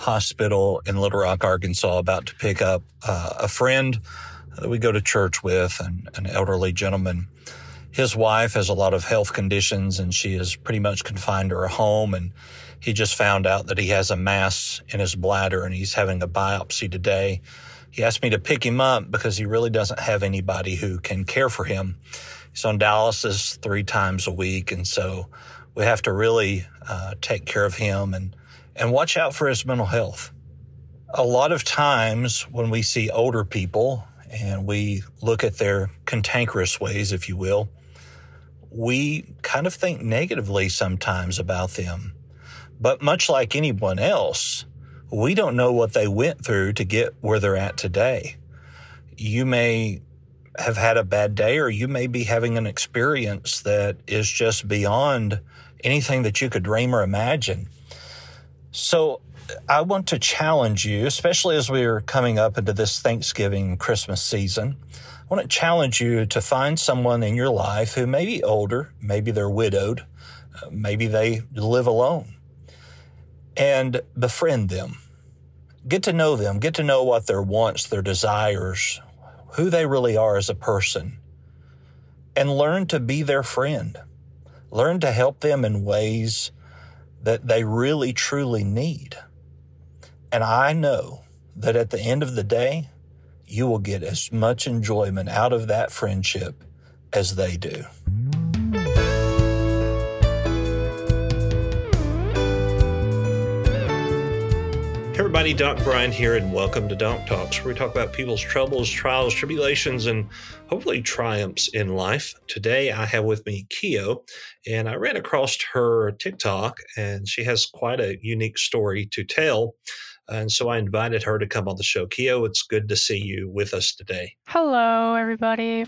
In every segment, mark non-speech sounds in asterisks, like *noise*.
hospital in Little Rock, Arkansas, about to pick up uh, a friend that we go to church with, an, an elderly gentleman. His wife has a lot of health conditions and she is pretty much confined to her home. And he just found out that he has a mass in his bladder and he's having a biopsy today. He asked me to pick him up because he really doesn't have anybody who can care for him. He's on dialysis three times a week. And so we have to really uh, take care of him and, and watch out for his mental health. A lot of times when we see older people and we look at their cantankerous ways, if you will, we kind of think negatively sometimes about them. But much like anyone else, we don't know what they went through to get where they're at today. You may have had a bad day, or you may be having an experience that is just beyond anything that you could dream or imagine. So, I want to challenge you, especially as we're coming up into this Thanksgiving Christmas season. I want to challenge you to find someone in your life who may be older, maybe they're widowed, uh, maybe they live alone, and befriend them. Get to know them, get to know what their wants, their desires, who they really are as a person, and learn to be their friend. Learn to help them in ways that they really truly need. And I know that at the end of the day, you will get as much enjoyment out of that friendship as they do. Everybody, Doc Brian here, and welcome to Doc Talks, where we talk about people's troubles, trials, tribulations, and hopefully triumphs in life. Today, I have with me Kyo, and I ran across her TikTok, and she has quite a unique story to tell. And so I invited her to come on the show. Kyo, it's good to see you with us today. Hello, everybody.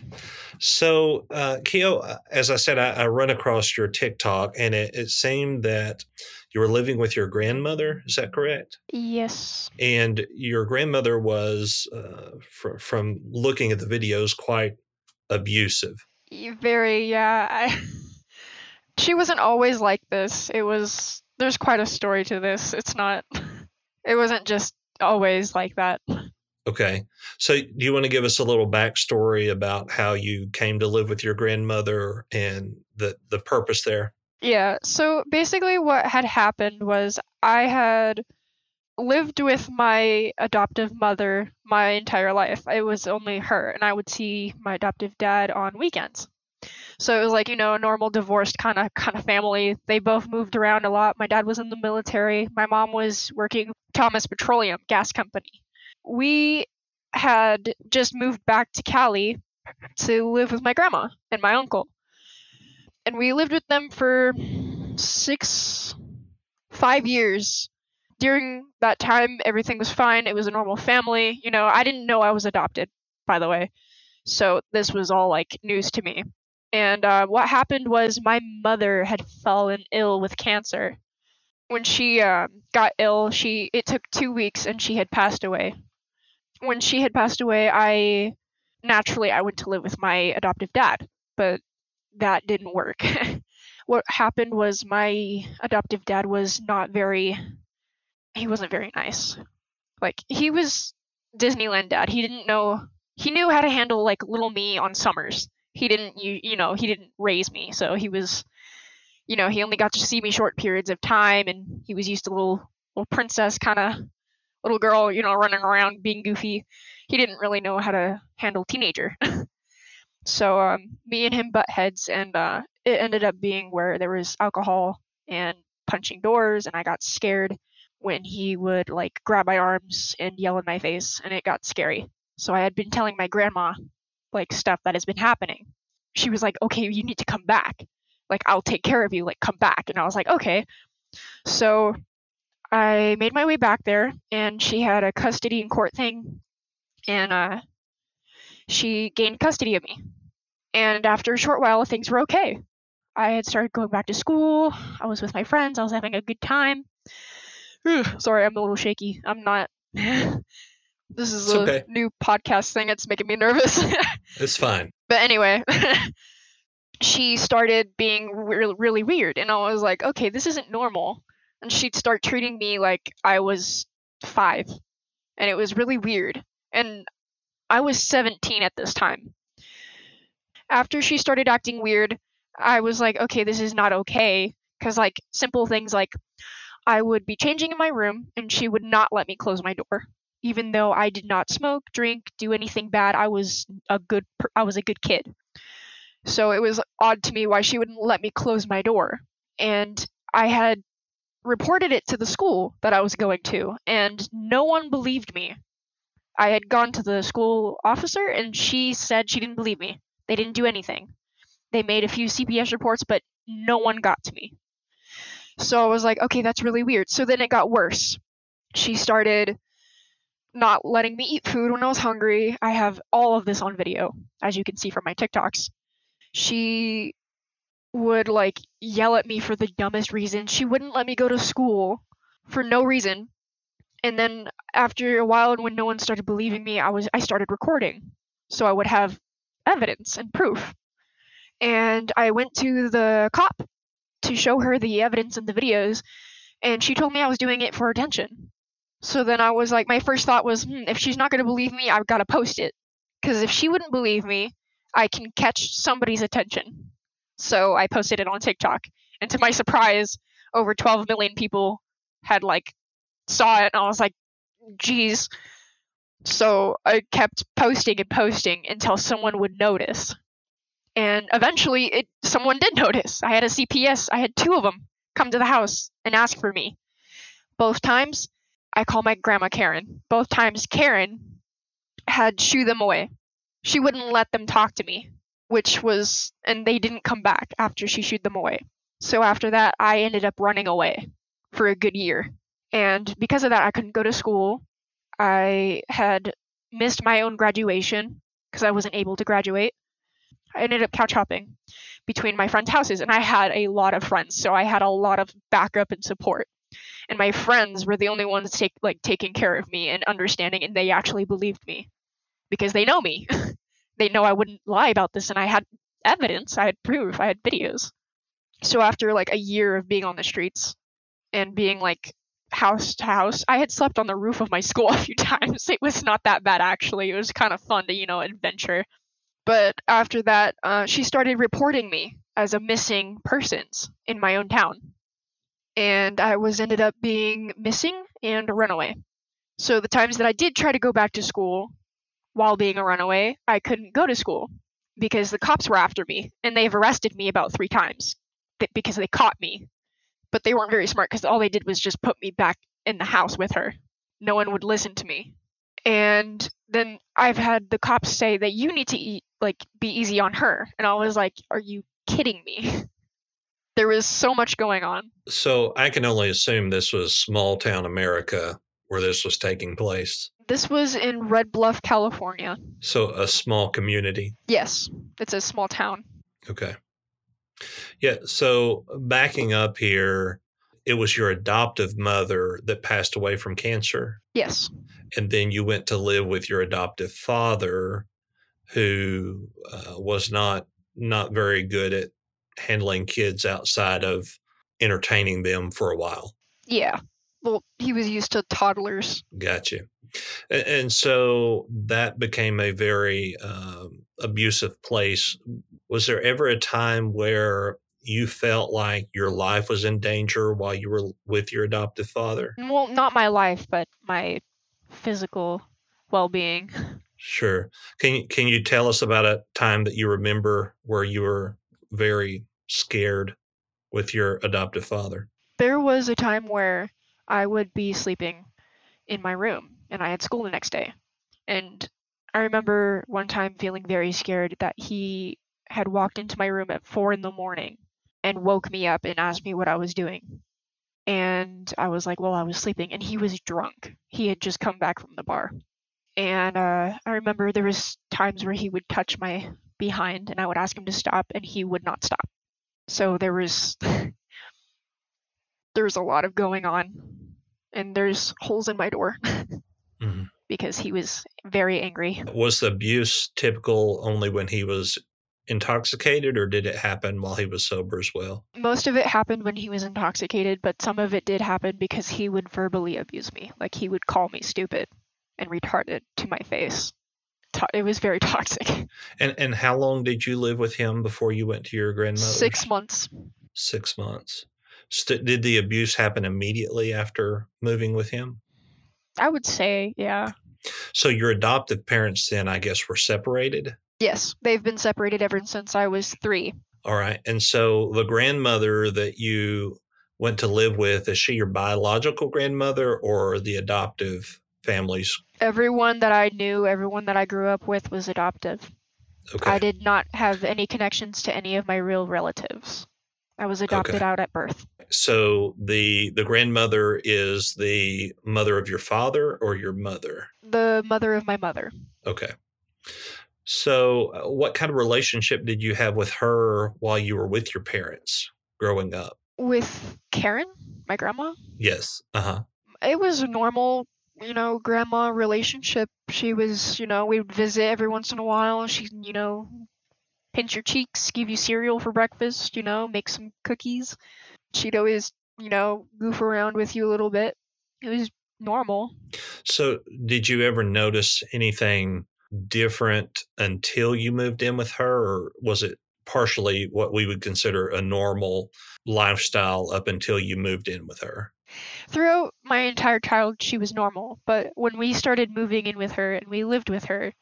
So, uh, Kyo, uh, as I said, I, I run across your TikTok, and it, it seemed that you were living with your grandmother. Is that correct? Yes. And your grandmother was, uh, fr- from looking at the videos, quite abusive. Very, yeah. I, *laughs* she wasn't always like this. It was, there's quite a story to this. It's not. It wasn't just always like that. Okay. So, do you want to give us a little backstory about how you came to live with your grandmother and the, the purpose there? Yeah. So, basically, what had happened was I had lived with my adoptive mother my entire life. It was only her, and I would see my adoptive dad on weekends. So it was like, you know, a normal divorced kind of kind of family. They both moved around a lot. My dad was in the military. My mom was working Thomas Petroleum Gas Company. We had just moved back to Cali to live with my grandma and my uncle. And we lived with them for 6 5 years. During that time everything was fine. It was a normal family. You know, I didn't know I was adopted, by the way. So this was all like news to me. And uh, what happened was my mother had fallen ill with cancer. When she uh, got ill, she it took two weeks, and she had passed away. When she had passed away, I naturally I went to live with my adoptive dad, but that didn't work. *laughs* what happened was my adoptive dad was not very he wasn't very nice. Like he was Disneyland dad. He didn't know he knew how to handle like little me on summers he didn't you you know he didn't raise me. So he was you know he only got to see me short periods of time and he was used to little little princess kind of little girl you know running around being goofy. He didn't really know how to handle teenager. *laughs* So um, me and him butt heads and uh, it ended up being where there was alcohol and punching doors and i got scared when he would like grab my arms and yell in my face and it got scary. So i had been telling my grandma like stuff that has been happening. She was like, okay, you need to come back. Like, I'll take care of you. Like, come back. And I was like, okay. So I made my way back there, and she had a custody and court thing, and uh, she gained custody of me. And after a short while, things were okay. I had started going back to school. I was with my friends. I was having a good time. sorry, I'm a little shaky. I'm not. *laughs* this is It's a okay. new podcast thing. It's making me nervous. *laughs* It's fine. But anyway, *laughs* she started being re- really weird, and I was like, okay, this isn't normal. And she'd start treating me like I was five, and it was really weird. And I was 17 at this time. After she started acting weird, I was like, okay, this is not okay. Because, like, simple things like I would be changing in my room, and she would not let me close my door even though I did not smoke, drink, do anything bad, I was a good I was a good kid. So it was odd to me why she wouldn't let me close my door. And I had reported it to the school that I was going to, and no one believed me. I had gone to the school officer and she said she didn't believe me. They didn't do anything. They made a few CPS reports, but no one got to me. So I was like, okay, that's really weird. So then it got worse. She started not letting me eat food when I was hungry. I have all of this on video, as you can see from my TikToks. She would like yell at me for the dumbest reason. She wouldn't let me go to school for no reason. And then after a while and when no one started believing me, I was I started recording. So I would have evidence and proof. And I went to the cop to show her the evidence and the videos and she told me I was doing it for attention. So then I was like, my first thought was, hmm, if she's not going to believe me, I've got to post it. Because if she wouldn't believe me, I can catch somebody's attention. So I posted it on TikTok. And to my surprise, over 12 million people had like saw it. And I was like, geez. So I kept posting and posting until someone would notice. And eventually, it someone did notice. I had a CPS. I had two of them come to the house and ask for me. Both times, I call my grandma Karen. Both times Karen had shoo them away. She wouldn't let them talk to me, which was and they didn't come back after she shooed them away. So after that, I ended up running away for a good year. And because of that, I couldn't go to school. I had missed my own graduation because I wasn't able to graduate. I ended up couch hopping between my friends' houses, and I had a lot of friends, so I had a lot of backup and support and my friends were the only ones take like taking care of me and understanding and they actually believed me because they know me. *laughs* They know i wouldn't lie about this and i had evidence i had proof i had videos. So after like a year of being on the streets and being like house to house i had slept on the roof of my school *laughs* a few times. It was not that bad actually. It was kind of fun to you know adventure. But after that uh, she started reporting me as a missing persons in my own town and I was ended up being missing and a runaway. So the times that I did try to go back to school while being a runaway, I couldn't go to school because the cops were after me and they've arrested me about 3 times because they caught me. But they weren't very smart cuz all they did was just put me back in the house with her. No one would listen to me. And then I've had the cops say that you need to eat like be easy on her. And I was like, "Are you kidding me?" *laughs* there was so much going on. So I can only assume this was small town America where this was taking place. This was in Red Bluff, California. So a small community. Yes, it's a small town. Okay. Yeah. So backing up here, it was your adoptive mother that passed away from cancer. Yes. And then you went to live with your adoptive father, who uh, was not not very good at handling kids outside of entertaining them for a while. Yeah. Well, he was used to toddlers. Gotcha. And, and so that became a very um, abusive place. Was there ever a time where you felt like your life was in danger while you were with your adoptive father? Well, not my life, but my physical well-being. Sure. Can can you tell us about a time that you remember where you were very scared with your adoptive father? There was a time where I would be sleeping in my room and I had school the next day. And I remember one time feeling very scared that he had walked into my room at four in the morning and woke me up and asked me what I was doing. And I was like, well, I was sleeping. And he was drunk. He had just come back from the bar. And uh, I remember there was times where he would touch my behind and I would ask him to stop and he would not stop. So there was *laughs* there was a lot of going on and there's holes in my door Mhm. *laughs* because he was very angry. Was the abuse typical only when he was intoxicated, or did it happen while he was sober as well? Most of it happened when he was intoxicated, but some of it did happen because he would verbally abuse me. Like he would call me stupid and retarded to my face. To- It was very *laughs* toxic. And and how long did you live with him before you went to your grandmother? Six months. Six months. Did the abuse happen immediately after moving with him? I would say, yeah. So your adoptive parents then, I guess, were separated. Yes, they've been separated ever since I was three. All right. And so the grandmother that you went to live with, is she your biological grandmother or the adoptive family's? Everyone that I knew, everyone that I grew up with was adoptive. Okay. I did not have any connections to any of my real relatives. I was adopted Okay. out at birth. So the the grandmother is the mother of your father or your mother? The mother of my mother. Okay. So uh, what kind of relationship did you have with her while you were with your parents growing up? With Karen, my grandma, Yes. Uh-huh. it was normal, you know, grandma relationship. She was, you know, we would visit every once in a while. She, you know, pinch your cheeks, give you cereal for breakfast, you know, make some cookies. She'd always, you know, goof around with you a little bit. It was normal. So did you ever notice anything different until you moved in with her or was it partially what we would consider a normal lifestyle up until you moved in with her? Throughout my entire childhood, she was normal, but when we started moving in with her and we lived with her,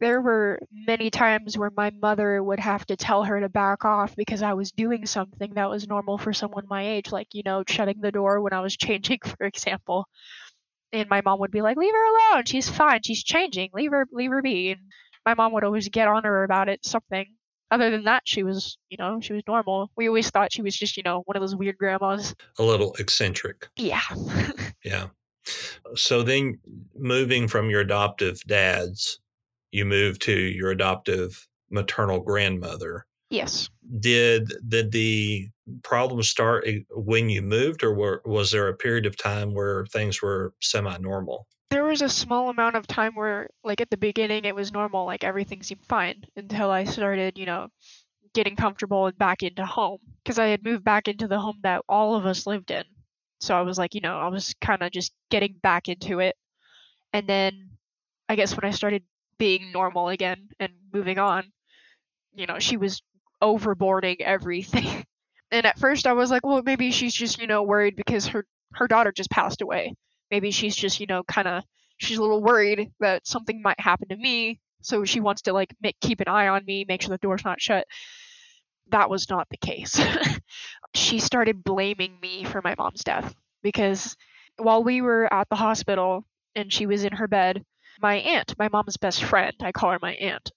there were many times where my mother would have to tell her to back off because I was doing something that was normal for someone my age, like, you know, shutting the door when I was *laughs* changing, for example. And my mom would be like, "Leave her alone. She's fine. She's changing. Leave her, leave her be." And my mom would always get on her about it, something. Other than that, she was, you know, she was normal. We always thought she was just, you know, one of those weird grandmas. A little eccentric. Yeah. *laughs* Yeah. So then moving from your adoptive dad's, you moved to your adoptive maternal grandmother. yes. Did did the problem start eh, when you moved or were, was there a period of time where things were semi-normal? There was a small amount of time where like at the beginning it was normal like everything seemed fine until i started you know getting comfortable and back into home because i had moved back into the home that all of us lived in. So i was like you know i was kind of just getting back into it. And then i guess when i started being normal again and moving on you know she was overboarding everything. *laughs* And at first i was like well maybe she's just you know worried because her her daughter just passed away maybe she's just you know kind of she's a little worried that something might happen to me so she wants to like make, keep an eye on me make sure the door's not shut. That was not the case. *laughs* She started blaming me for my mom's death because while we were at the hospital and she was in her bed my aunt my mom's best friend i call her my aunt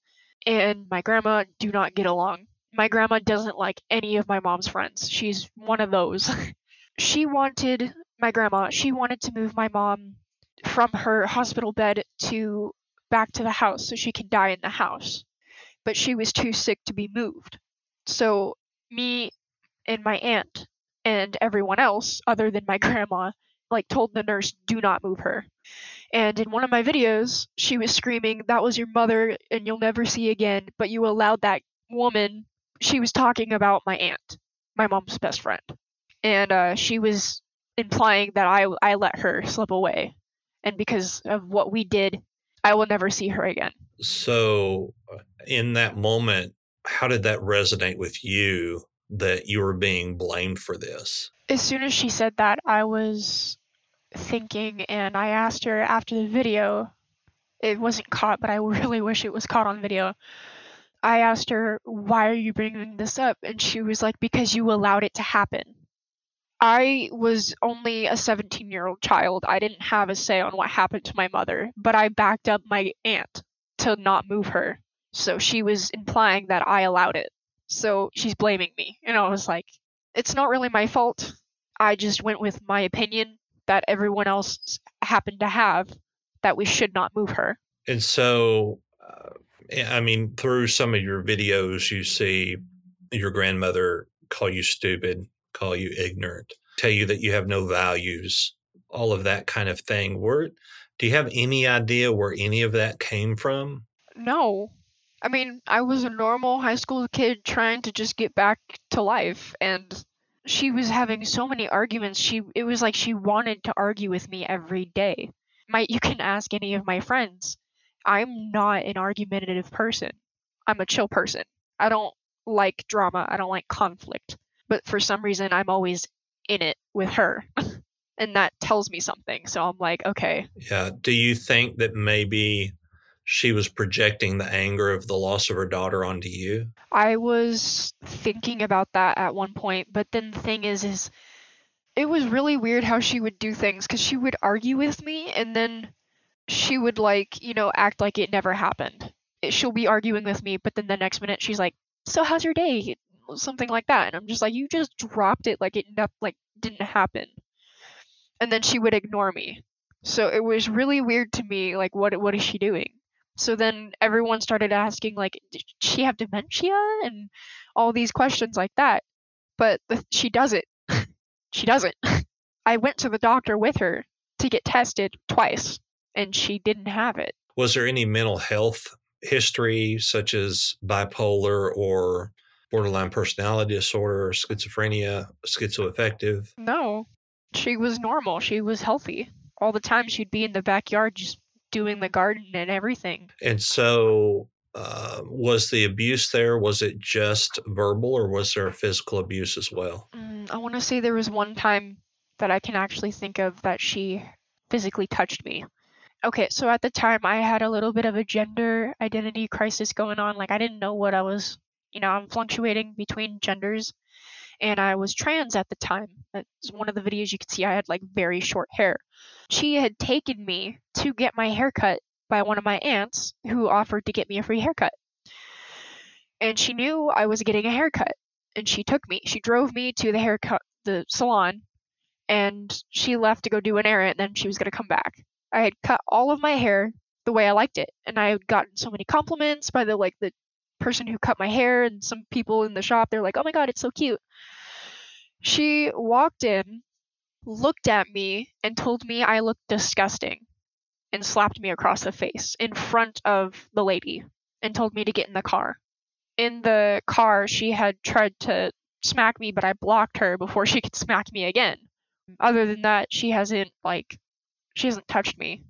and my grandma do not get along. My grandma doesn't like any of my mom's friends. She's one of those. *laughs* She wanted my grandma she wanted to move my mom from her hospital bed to back to the house so she could die in the house. But she was too sick to be moved. So me and my aunt and everyone else other than my *laughs* grandma like told the nurse do not move her. And in one of my videos she was screaming that was your mother and you'll never see again but you allowed that woman she was talking about my aunt my mom's best friend. And uh, she was implying that I I let her slip away, and because of what we did, I will never see her again. So uh, in that moment, how did that resonate with you that you were being blamed for this? As soon as she said that, I was thinking, and I asked her after the video. It wasn't caught, but I *laughs* really wish it was caught on video. I asked her, "Why are you bringing this up?" And she was like, "Because you allowed it to happen." I was only a 17 year old child. I didn't have a say on what happened to my mother, but I backed up my aunt to not move her. So she was implying that I allowed it. So she's blaming me. And I was like, it's not really my fault. I just went with my opinion that everyone else happened to have that we should not move her. And so, uh, I mean, through some of your videos, you see your grandmother call you stupid, call you ignorant, tell you that you have no values, all of that kind of thing. Where do you have any idea where any of that came from? No. I mean, I was a normal high school kid trying to just get back to life and she was having so many arguments. She it was like she wanted to argue with me every day. My you can ask any of my friends. I'm not an argumentative person. I'm a chill person. I don't like drama. I don't like conflict. But for some reason I'm always in it with her. *laughs* and that tells me something. So I'm like, okay. Yeah. Do you think that maybe she was projecting the anger of the loss of her daughter onto you? I was thinking about that at one point, but then the thing is is it was really weird how she would do things cuz she would argue with me and then she would like, you know, act like it never happened. She'll be arguing with me, but then the next minute she's like, "So how's your day?" Something like that. And I'm just like, "You just dropped it like it ne- like didn't happen." And then she would ignore me. So it was really weird to me like what what is she doing? So then everyone started asking, like, did she have dementia? And all these questions like that. But the, she doesn't. *laughs* she doesn't. *laughs* I went to the doctor with her to get tested twice, and she didn't have it. Was there any mental health history, such as bipolar or borderline personality disorder, or schizophrenia, schizoaffective? No. She was normal. She was healthy. All the time she'd be in the backyard just doing the garden and everything. And so, uh, was the abuse there? Was it just verbal, or was there physical abuse as well? Mm, I want to say there was one time that I can actually think of that she physically touched me. Okay, so at the time I had a little bit of a gender identity crisis going on. Like I didn't know what I was, you know, I'm fluctuating between genders and I was trans at the time. That's one of the videos you can see I had like very short hair. She had taken me to get my hair cut by one of my aunts who offered to get me a free haircut. And she knew I was getting a haircut and she took me. She drove me to the haircut the salon and she left to go do an errand and then she was going to come back. I had cut all of my hair the way I liked it and I had gotten so many compliments by the like the person who cut my hair and some people in the shop they're like, "Oh my god, it's so cute." She walked in, looked at me and told me I looked disgusting and slapped me across the face in front of the lady and told me to get in the car. In the car, she had tried to smack me, but I blocked her before *laughs* she could smack me again. Other than that, she hasn't like she hasn't touched me.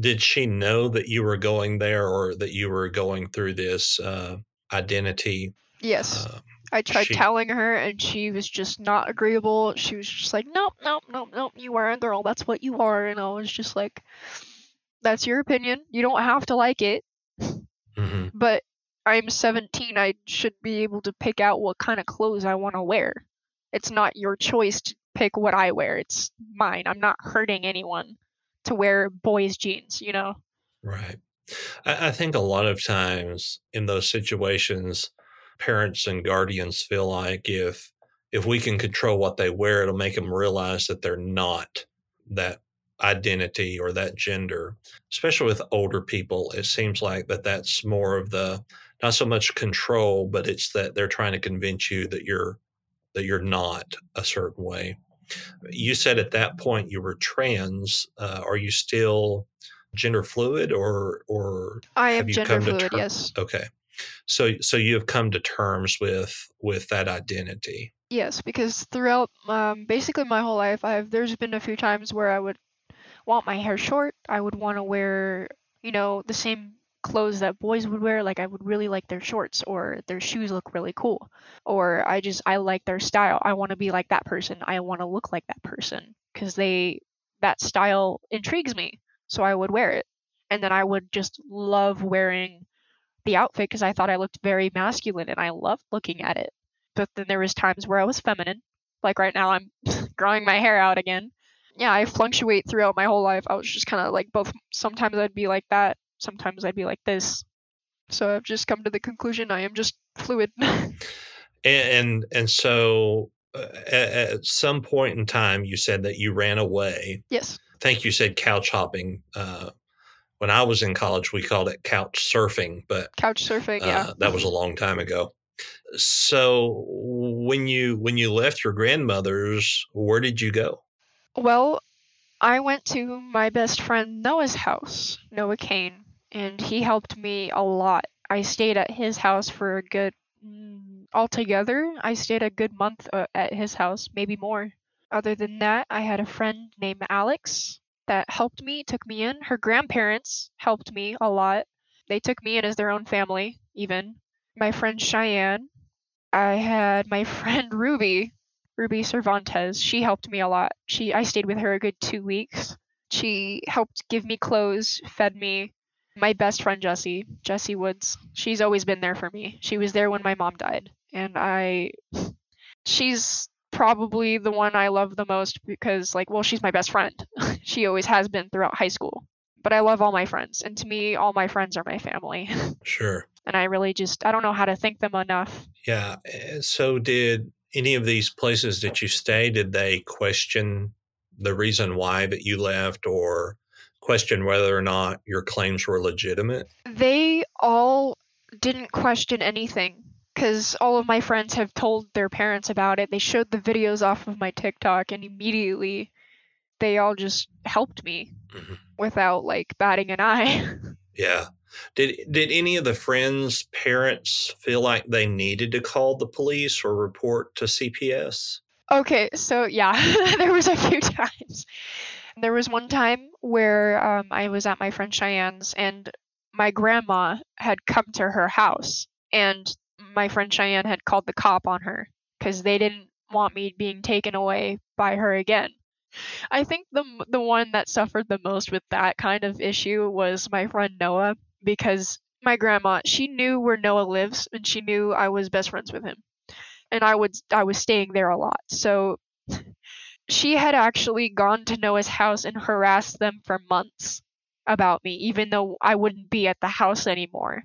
Did she know that you were going there or that you were going through this uh, identity? Yes. Uh, I tried she- telling her and she was just not agreeable. She was just like, Nope, nope, nope, nope, you are a girl, that's what you are and I was just like That's your opinion. You don't have to like it. mhm. But I'm 17. I should be able to pick out what kind of clothes I want to wear. It's not your choice to pick what I wear. It's mine. I'm not hurting anyone to wear boys' jeans, you know? Right. I, I think a lot of times in those situations, parents and guardians feel like if if we can control what they wear, it'll make them realize that they're not that identity or that gender. Especially with older people, it seems like that that's more of the not so much control, but it's that they're trying to convince you that you're that you're not a certain way. You said at that point you were trans. Uh, are you still gender fluid, or or I am you gender come to fluid, ter- yes. Okay, so so you have come to terms with with that identity. Yes, because throughout um, basically my whole life, I've there's been a few times where I would want my hair short. I would want to wear, you know, the same clothes that boys would wear. Like I would really like their shorts or their shoes look really cool, or I just I like their style. I want to be like that person. I want to look like that person because they that style intrigues me. So I would wear it, and then I would just love wearing the outfit because I thought I looked very masculine and I loved looking at it but then there was times where I was feminine. Like right now, I'm *laughs* growing my hair out again. Yeah, I fluctuate throughout my whole life. I was just kind of like both. Sometimes I'd be like that. Sometimes I'd be like this. So I've just come to the conclusion I am just fluid. *laughs* And and, and so uh, at, some point in time, you said that you ran away. Yes. Think you said couch hopping. Uh, when I was in college, we called it couch surfing, but couch surfing, yeah, uh, that was a long time ago. So when you when you left your grandmother's, where did you go? Well, I went to my best friend Noah's house, Noah Kane, and he helped me a lot. I stayed at his house for a good mm, altogether. I stayed a good month uh, at his house, maybe more. Other than that, I had a friend named Alex that helped me, took me in. Her grandparents helped me a lot. They took me in as their own family, even. My friend Cheyenne. I had my *laughs* friend Ruby, Ruby Cervantes. She helped me a lot. She I stayed with her a good two weeks. She helped give me clothes, fed me. My best friend Jessie, Jessie Woods. She's always been there for me. She was there when my mom died. And I she's probably the one I love the most because like well she's my best friend. *laughs* she always has been throughout high school. But I love all my friends and to me all my friends are my family. *laughs* Sure. and I really just I don't know how to thank them enough. Yeah. Eh, so did any of these places that you stay did they question the reason why that you left or question whether or not your claims were legitimate? They all didn't question anything because all of my friends have told their parents about it. They showed the videos off of my TikTok, and immediately they all just helped me mm-hmm. without like batting an eye. yeah. Did did any of the friends' parents feel like they needed to call the police or report to CPS? Okay, so yeah, *laughs* there was a few times. There was one time where um, I was at my friend Cheyenne's, and my grandma had come to her house, and my friend Cheyenne had called the cop on her because they didn't want me being taken away by her again. I think the the one that suffered the most with that kind of issue was my friend Noah because my grandma she knew where Noah lives and she knew I was best friends with him. And I would I was staying there a lot. So *laughs* she had actually gone to Noah's house and harassed them for months about me even though I wouldn't be at the house anymore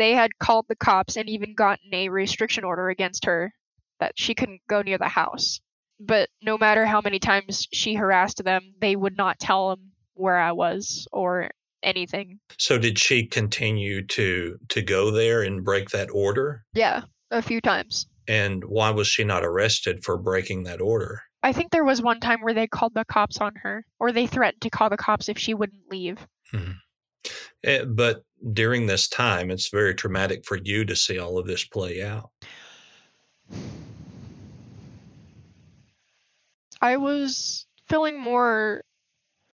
they had called the cops and even gotten a restriction order against her that she couldn't go near the house but no matter how many times she harassed them they would not tell them where I was or anything. So did she continue to to go there and break that order? Yeah, a few times. And why was she not arrested for breaking that order? I think there was one time where they called the cops on her, or they threatened to call the cops if she wouldn't leave. Mm-hmm. Eh, but during this time, it's very traumatic for you to see all of this play out. I was feeling more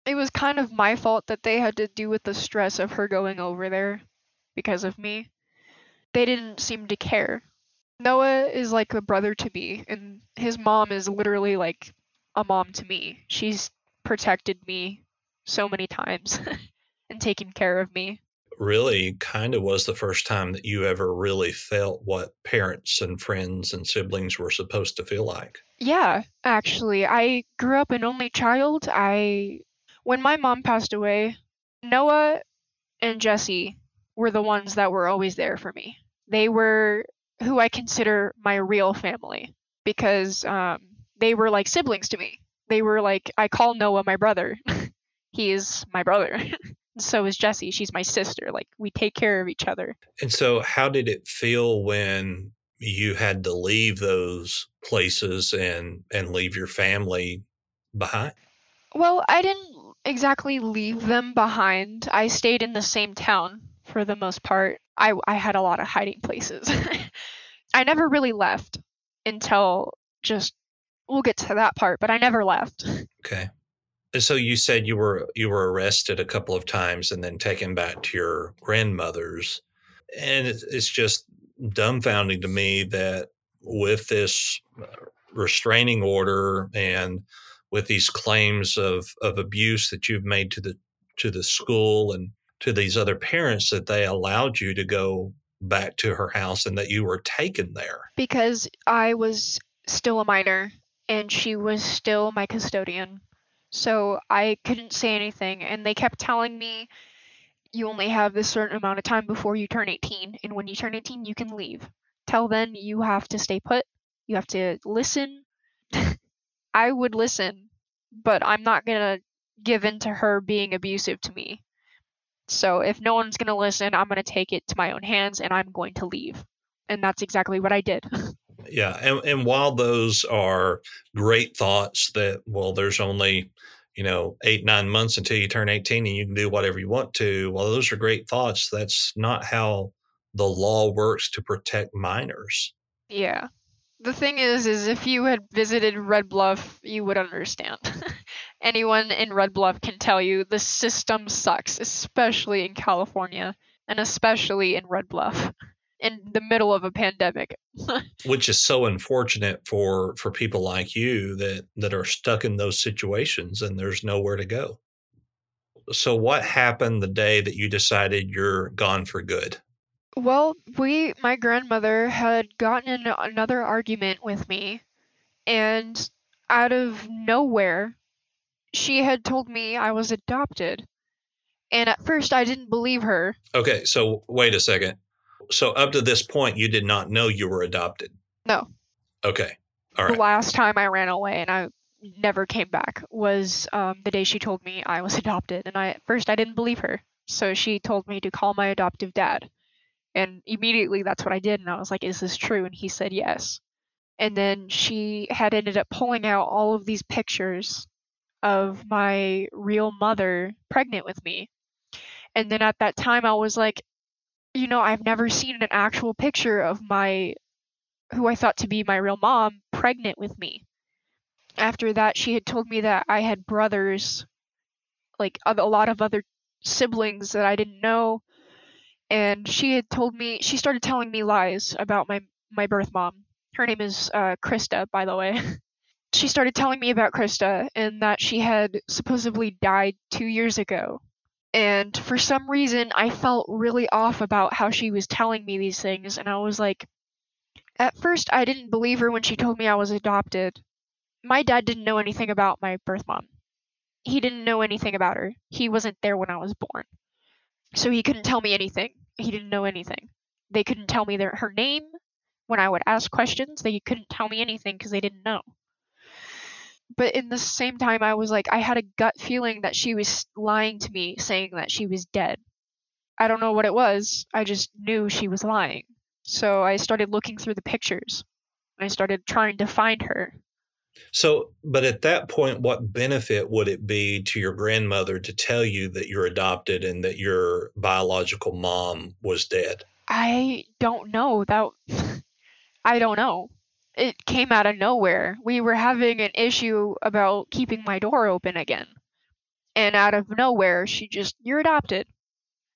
it was kind of my fault that they had to do with the stress of her going over there because of me. They didn't seem to care. Noah is like a brother to me, and his mom is literally like a mom to me. She's protected me so many times *laughs* and taken care of me. Really, kind of was the first time that you ever really felt what parents and friends and siblings were supposed to feel like. Yeah, actually. I grew up an only child. I when my mom passed away, Noah and Jesse were the ones that were always there for me. They were who I consider my real family because um, they were like siblings to me. They were like I call Noah my brother. *laughs* he is my brother. *laughs* so is Jesse. She's my sister. Like we take care of each other. And so, how did it feel when you had to leave those places and and leave your family behind? Well, I didn't exactly leave them behind. I stayed in the same town for the most part. I, I had a lot of hiding places. *laughs* I never really left until just we'll get to that part, but I never left. Okay. Uh, so you said you were you were arrested a couple of times and then taken back to your grandmother's, and it's, just dumbfounding to me that with this uh, restraining order and with these claims of of abuse that you've made to the to the school and to these other parents that they allowed you to go back to her house and that you were taken there because I was still a minor and she was still my custodian. So I couldn't say anything and they kept telling me you only have this certain amount of time before you turn 18 and when you turn 18 you can leave. Till then you have to stay put. You have to listen *laughs* I would listen, but I'm not going to give in to her being abusive to me. So if no one's going to listen, I'm going to take it to my own hands and I'm going to leave. And that's exactly what I did. *laughs* yeah. And, and while those are great thoughts that, well, there's only, you know, eight, nine months until you turn 18 and you can do whatever you want to, well, those are great thoughts. That's not how the law works to protect minors. Yeah. The thing is, is if you had visited Red Bluff, you would understand. *laughs* Anyone in Red Bluff can tell you the system sucks, especially in California and especially in Red Bluff in the middle of a pandemic. *laughs* Which is so unfortunate for for people like you that that are stuck in those situations and there's nowhere to go. So what happened the day that you decided you're gone for good? Well, we my grandmother had gotten in another argument with me and out of nowhere she had told me I was adopted. And at first, I didn't believe her. Okay, so wait a second. So up to this point, you did not know you were adopted. No. Okay. All right. The last time I ran away and I never came back was um, the day she told me I was *laughs* adopted. And I at first I didn't believe her, so she told me to call my adoptive dad. And immediately that's what I did, and I was like, "Is this true?" And he said yes. And then she had ended up pulling out all of these pictures of my real mother pregnant with me. And then at that time, I was like, you know, I've never seen an actual picture of my, who I thought to be my real mom, pregnant with me. After that, she had told me that I had brothers, like a lot of other siblings that I didn't know. And she had told me, she started telling me lies about my, my birth mom. Her name is uh, Krista, by the way. *laughs* she started telling me about Krista and that she had supposedly died two years ago. And for some reason, I felt really off about how she was telling me these things. And I was like, at first, I didn't believe her when she told me I was adopted. My dad didn't know anything about my birth mom. He didn't know anything about her. He wasn't there when I was born. So he couldn't tell me anything. He didn't know anything. They couldn't tell me their, her name. When I would ask questions, they couldn't tell me anything because they didn't know but in the same time i was like i had a gut feeling that she was lying to me saying that she was dead. I don't know what it was i just knew she was lying. So i started looking through the pictures. I started trying to find her. So but at that point what benefit would it be to your grandmother to tell you that you're adopted and that your biological mom was dead? I don't know. That *laughs* i don't know it came out of nowhere. We were having an issue about keeping my door open again. And out of nowhere, she just, you're adopted.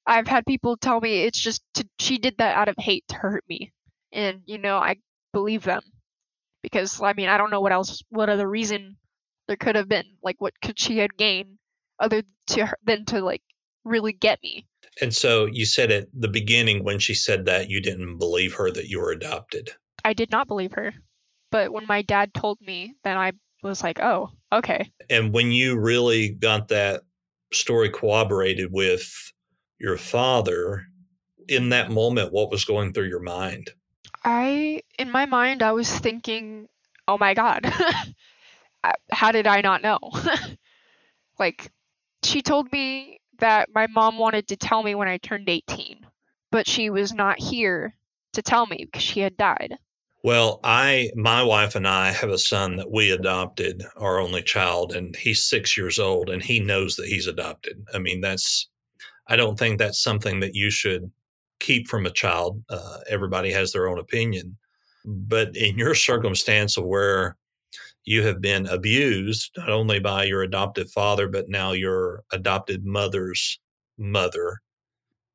I've had people tell me it's just, to, she did that out of hate to hurt me. And, you know, I believe them. Because, I mean, I don't know what else, what other reason there could have been. Like, what could she have gained other to her, than to, like, really get me? And so you said at the beginning when she said that you didn't believe her that you were adopted. I did not believe her. But when my dad told me, then I was like, oh, okay. And when you really got that story corroborated with your father, in that moment, what was going through your mind? I, in my mind, I was thinking, oh my God, *laughs* uh, how did I not know? *laughs* like, she told me that my mom wanted to tell me when I turned 18, but she was not here to tell me because she had died. Well, I, my wife and I have a son that we adopted, our only child, and he's six years old and he knows that he's adopted. I mean, that's, I don't think that's something that you should keep from a child. Uh, everybody has their own opinion. But in your circumstance of where you have been abused, not only by your adoptive father, but now your adopted mother's mother,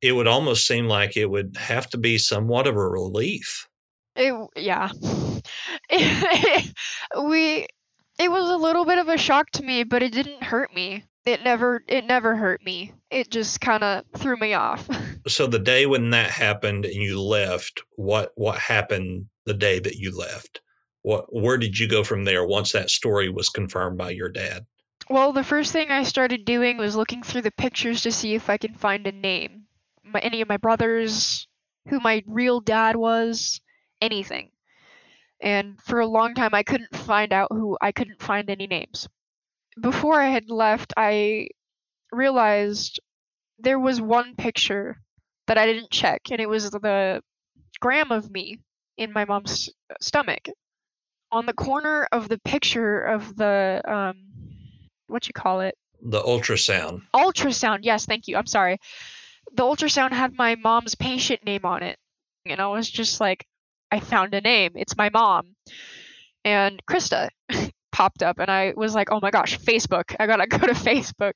it would almost seem like it would have to be somewhat of a relief it yeah. *laughs* we it was a little bit of a shock to me, but it didn't hurt me. It never it never hurt me. It just kind of threw me off. *laughs* so the day when that happened and you left, what what happened the day that you left? What where did you go from there once that story was confirmed by your dad? Well, the first thing I started doing was looking through the pictures to see if I can find a name. My, any of my brothers, who my real dad was, anything. And for a long time, I couldn't find out who, I couldn't find any names. Before I had left, I realized there was one picture that I didn't check, and it was the gram of me in my mom's stomach. On the corner of the picture of the um, what you call it? The ultrasound. Ultrasound. Yes, thank you. I'm sorry. The ultrasound had my mom's patient name on it, and I was just like, I found a name. It's my mom, and Krista *laughs* popped up, and I was like, oh my gosh, Facebook. I gotta *laughs* go to Facebook,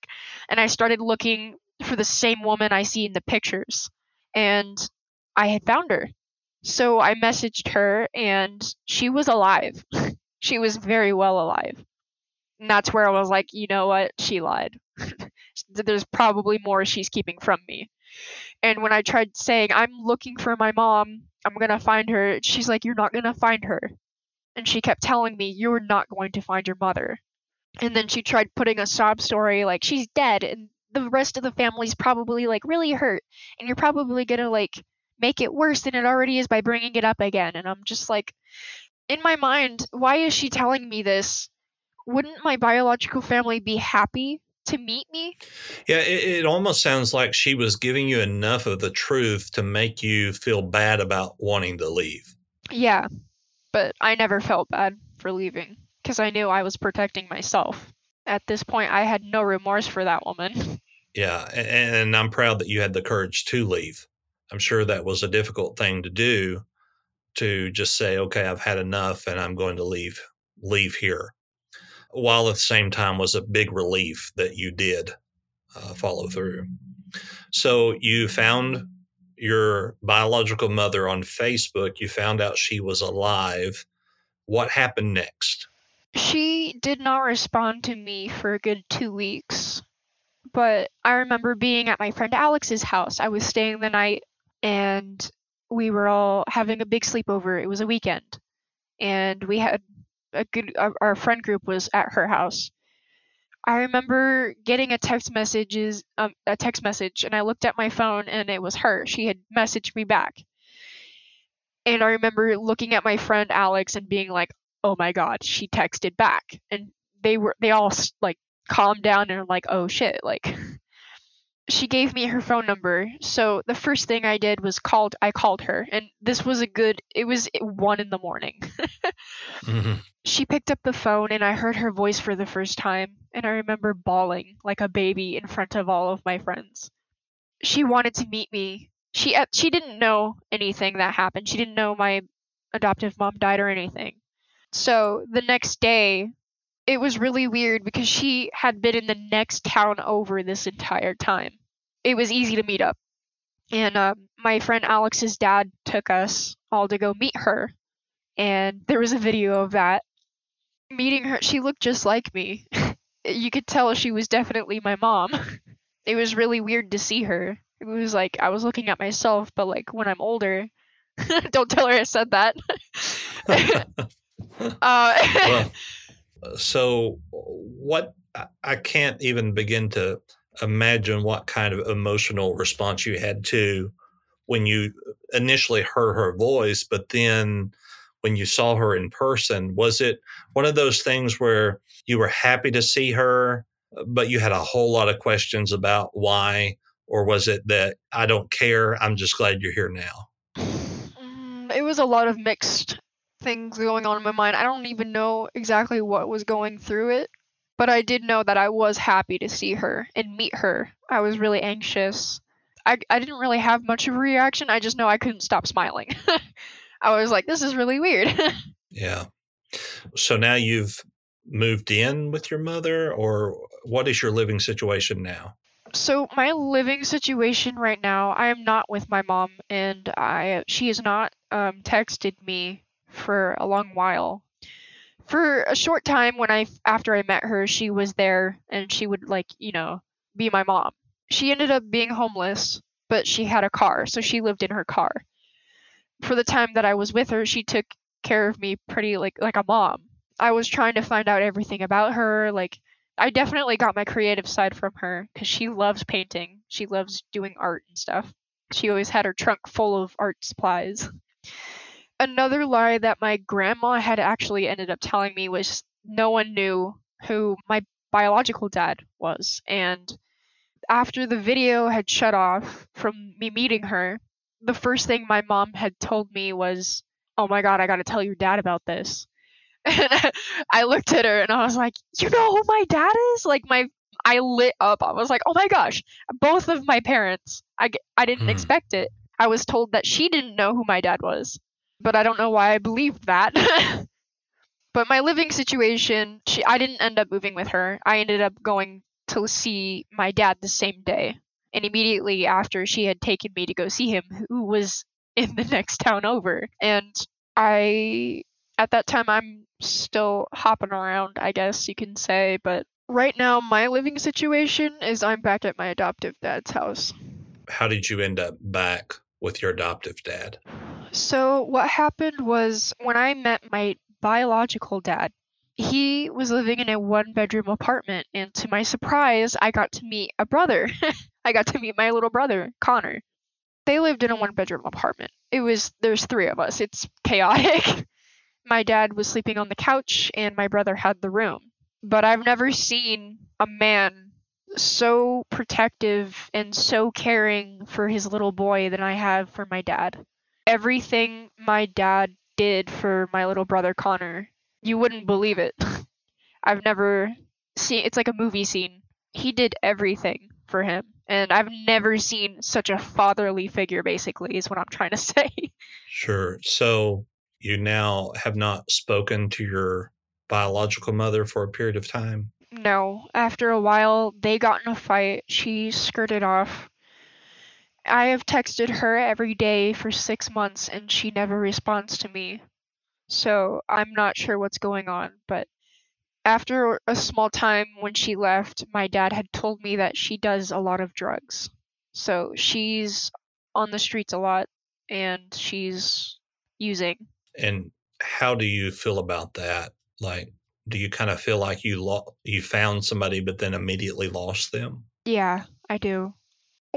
and I started looking for the same woman I see in the pictures, and I had found her. So I messaged her, and she was alive. *laughs* she was very well alive. And that's where I was like, you know what? She lied. There's probably more she's keeping from me. And when I tried saying, I'm looking for my mom, I'm to find her, she's like, You're not to find her. And she kept telling me, You're not going to find your mother. And then she tried putting a sob story like, She's dead, and the rest of the family's probably like really hurt, and you're probably to like make it worse than it already is by bringing it up again. And I'm just like, in my mind, why is she telling me this? Wouldn't my biological family be happy to meet me? Yeah, it, it, almost sounds like she was giving you enough of the truth to make you feel bad about wanting to leave. Yeah, but I never felt bad for leaving because I knew I was protecting myself. At this point, I had no remorse for that woman. *laughs* Yeah, and, and I'm proud that you had the courage to leave. I'm sure that was a difficult thing to do to just say, okay, I've had enough and I'm going to leave leave here while at the same time was a big relief that you did uh, follow through. So you found your biological mother on Facebook. You found out she was alive. What happened next? She did not respond to me for a good two weeks. But I remember being at my friend Alex's house. I was staying the night and we were all having a big sleepover. It was a weekend. And we had a good our, our friend group was at her house. I remember getting a text messages um, a text message and I looked at my phone and it was her. She had messaged me back. And I remember looking at my friend Alex and being like, "Oh my god, she texted back." And they were they all like calmed down and like, "Oh shit, like *laughs* she gave me her phone number. So the first thing I did was called I called her and this was a good it was 1 in the morning. *laughs* mm-hmm. She picked up the phone and I heard her voice for the first time and I remember bawling like a baby in front of all of my friends. She wanted to meet me. She uh, she didn't know anything that happened. She didn't know my adoptive mom died or anything. So the next day it was really weird because she had been in the next town over this entire time. It was easy to meet up. And um, my friend Alex's dad took us all to go meet her. And there was a video of that. Meeting her, she looked just like me. *laughs* you could tell she was definitely my mom. *laughs* it was really weird to see her. It was like I was looking at myself, but like when I'm older. *laughs* Don't tell her I said that. uh, well so what I can't even begin to imagine what kind of emotional response you had to when you initially heard her voice, but then when you saw her in person, was it one of those things where you were happy to see her, but you had a whole lot of questions about why? Or was it that I don't care, I'm just glad you're here now? Mm, it was a lot of mixed things going on in my mind. I don't even know exactly what was going through it, but I did know that I was happy to see her and meet her. I was really anxious. I, I didn't really have much of a reaction. I just know I couldn't stop smiling. *laughs* I was like, this is really weird. *laughs* yeah. So now you've moved in with your mother, or what is your living situation now? So my living situation right now, I am not with my mom, and I she has not um, texted me for a long while. For a short time when I after I met her, she was there and she would like, you know, be my mom. She ended up being homeless, but she had a car, so she lived in her car. For the time that I was with her, she took care of me pretty like like a mom. I was trying to find out everything about her, like I definitely got my creative side from her cuz she loves painting. She loves doing art and stuff. She always had her trunk full of art supplies Another lie that my grandma had actually ended up telling me was no one knew who my biological dad was. And after the video had shut off from me meeting her, the first thing my mom had told me was, Oh my God, I got to tell your dad about this. And *laughs* I looked at her and I was like, You know who my dad is? Like, my. I lit up. I was like, "Oh my gosh, both of my parents." I, I didn't Hmm. expect it. I was told that she didn't know who my dad was, but I don't know why I believed that. *laughs* but my living situation, she I didn't end up moving with her. I ended up going to see my dad the same day. And immediately after she had taken me to go see him, who was *laughs* in the next town over. And I at that time I'm still hopping around, I guess you can say, but right now my living situation is I'm back at my adoptive dad's house. How did you end up back with your adoptive dad? So, what happened was when I met my biological dad, he was living in a one bedroom apartment, and to my surprise, I got to meet a brother. *laughs* I got to meet my little brother, Connor. They lived in a one bedroom apartment. It was, there's three of us. It's chaotic. *laughs* my dad was sleeping on the couch, and my brother had the room. But I've never seen a man so protective and so caring for his little boy than I have for my dad. Everything my dad did for my little brother Connor, you wouldn't believe it. *laughs* I've never seen it's like a movie scene. He did everything for him. And I've never seen such a fatherly figure basically is what I'm trying to *laughs* say. Sure. So you now have not spoken to your biological mother for a period of time. No, after a while, they got in a fight. She skirted off. I have texted her every day for six months and she never responds to me. So I'm not sure what's going on. But after a small time when she left, my dad had told me that she does a lot of drugs. So she's on the streets a lot and she's using. And how do you feel about that? Like, do you kind of feel like you lo- you found somebody, but then immediately lost them? Yeah, I do.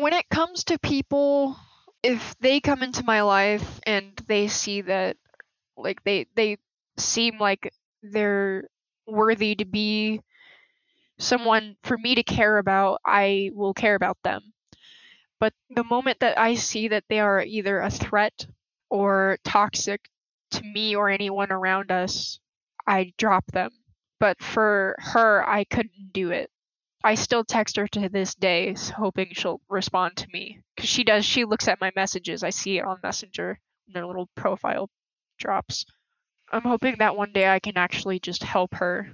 When it comes to people, if they come into my life and they see that like they they seem like they're worthy to be someone for me to care about, I will care about them. But the moment that I see that they are either a threat or toxic to me or anyone around us, I drop them. But for her, I couldn't do it. I still text her to this day, hoping she'll respond to me. Because she does, she looks at my messages. I see it on Messenger, when their little profile drops. I'm hoping that one day I can actually just help her.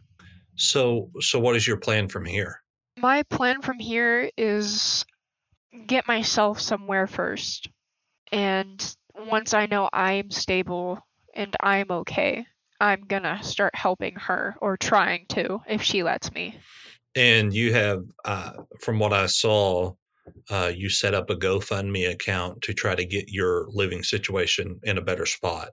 So, so what is your plan from here? My plan from here is get myself somewhere first. And once I know I'm stable and I'm okay, I'm gonna start helping her or trying to if she lets me. And you have, uh, from what I saw, uh, you set up a GoFundMe account to try to get your living situation in a better spot.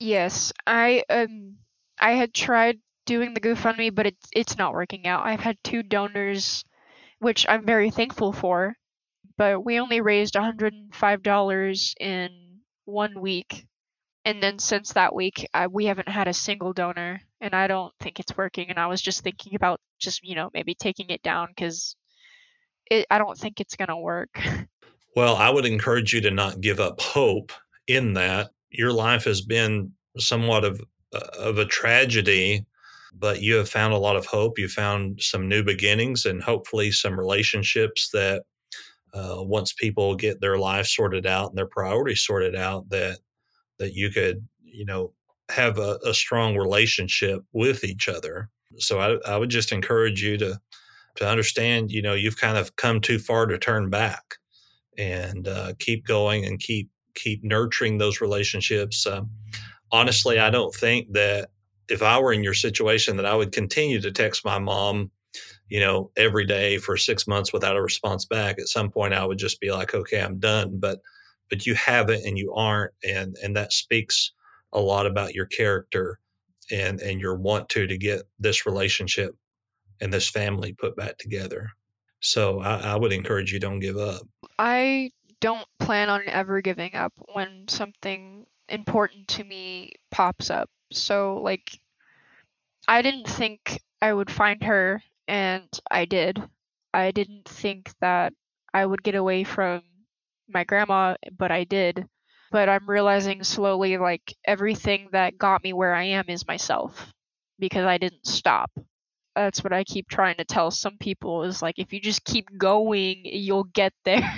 Yes, I um I had tried doing the GoFundMe, but it's it's not working out. I've had two donors, which I'm very thankful for, but we only raised $105 in one week. And then since that week, I, we haven't had a single donor, and I don't think it's working. And I was just thinking about just, you know, maybe taking it down because I don't think it's gonna work. *laughs* Well, I would encourage you to not give up hope in that your life has been somewhat of of a tragedy, but you have found a lot of hope. You found some new beginnings and hopefully some relationships that uh, once people get their life sorted out and their priorities sorted out, that that you could you know have a, a strong relationship with each other. So I, I would just encourage you to to understand, you know, you've kind of come too far to turn back and uh, keep going and keep keep nurturing those relationships. Um, honestly, I don't think that if I were in your situation, that I would continue to text my mom, you know, every day for six months without a response back. At some point, I would just be like, okay, I'm done. But but you haven't and you aren't, and and that speaks a lot about your character and and your want to to get this relationship and this family put back together. So I, I would encourage you don't give up. I don't plan on ever giving up when something important to me pops up. So, like, I didn't think I would find her, and I did. I didn't think that I would get away from my grandma, but I did. But I'm realizing slowly, like, everything that got me where I am is myself because I didn't stop. That's what I keep trying to tell some people is like, if you just keep going, you'll get *laughs* there.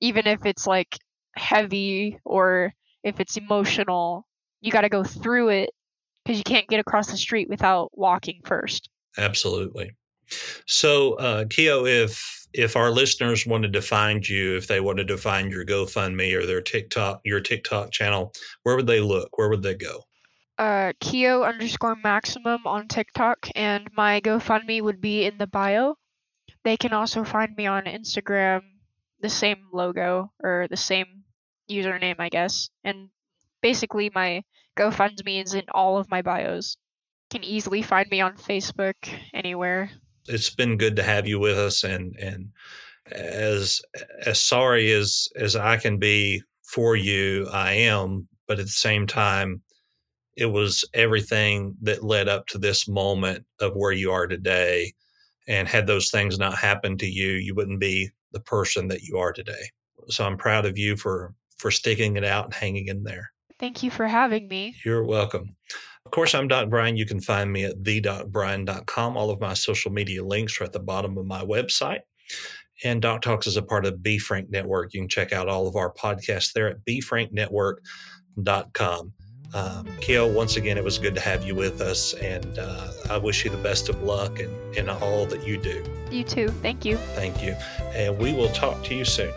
Even if it's like heavy or if it's emotional, you got to go through it because you can't get across the street without walking first. Absolutely. So, uh, Kyo, if if our listeners wanted to find you, if they wanted to find your GoFundMe or their TikTok, your TikTok channel, where would they look? Where would they go? Uh, Kyo underscore maximum on TikTok, and my GoFundMe would be in the bio. They can also find me on Instagram, the same logo or the same username, I guess. And basically, my GoFundMe is in all of my bios. Can easily find me on Facebook, anywhere. It's been good to have you with us, and and as as sorry as as I can be for you, I am. But at the same time, it was everything that led up to this moment of where you are today. And had those things not happened to you, you wouldn't be the person that you are today. So I'm proud of you for for sticking it out and hanging in there. Thank you for having me. You're welcome. Of course, I'm Doc Brian. You can find me at thedocbrian.com. All of my social media links are at the bottom of my website. And Doc Talks is a part of B Frank Network. You can check out all of our podcasts there at bfranknetwork.com. Um, Kyo, once again, it was good to have you with us, and uh, I wish you the best of luck in, in all that you do. You too. Thank you. Thank you. And we will talk to you soon.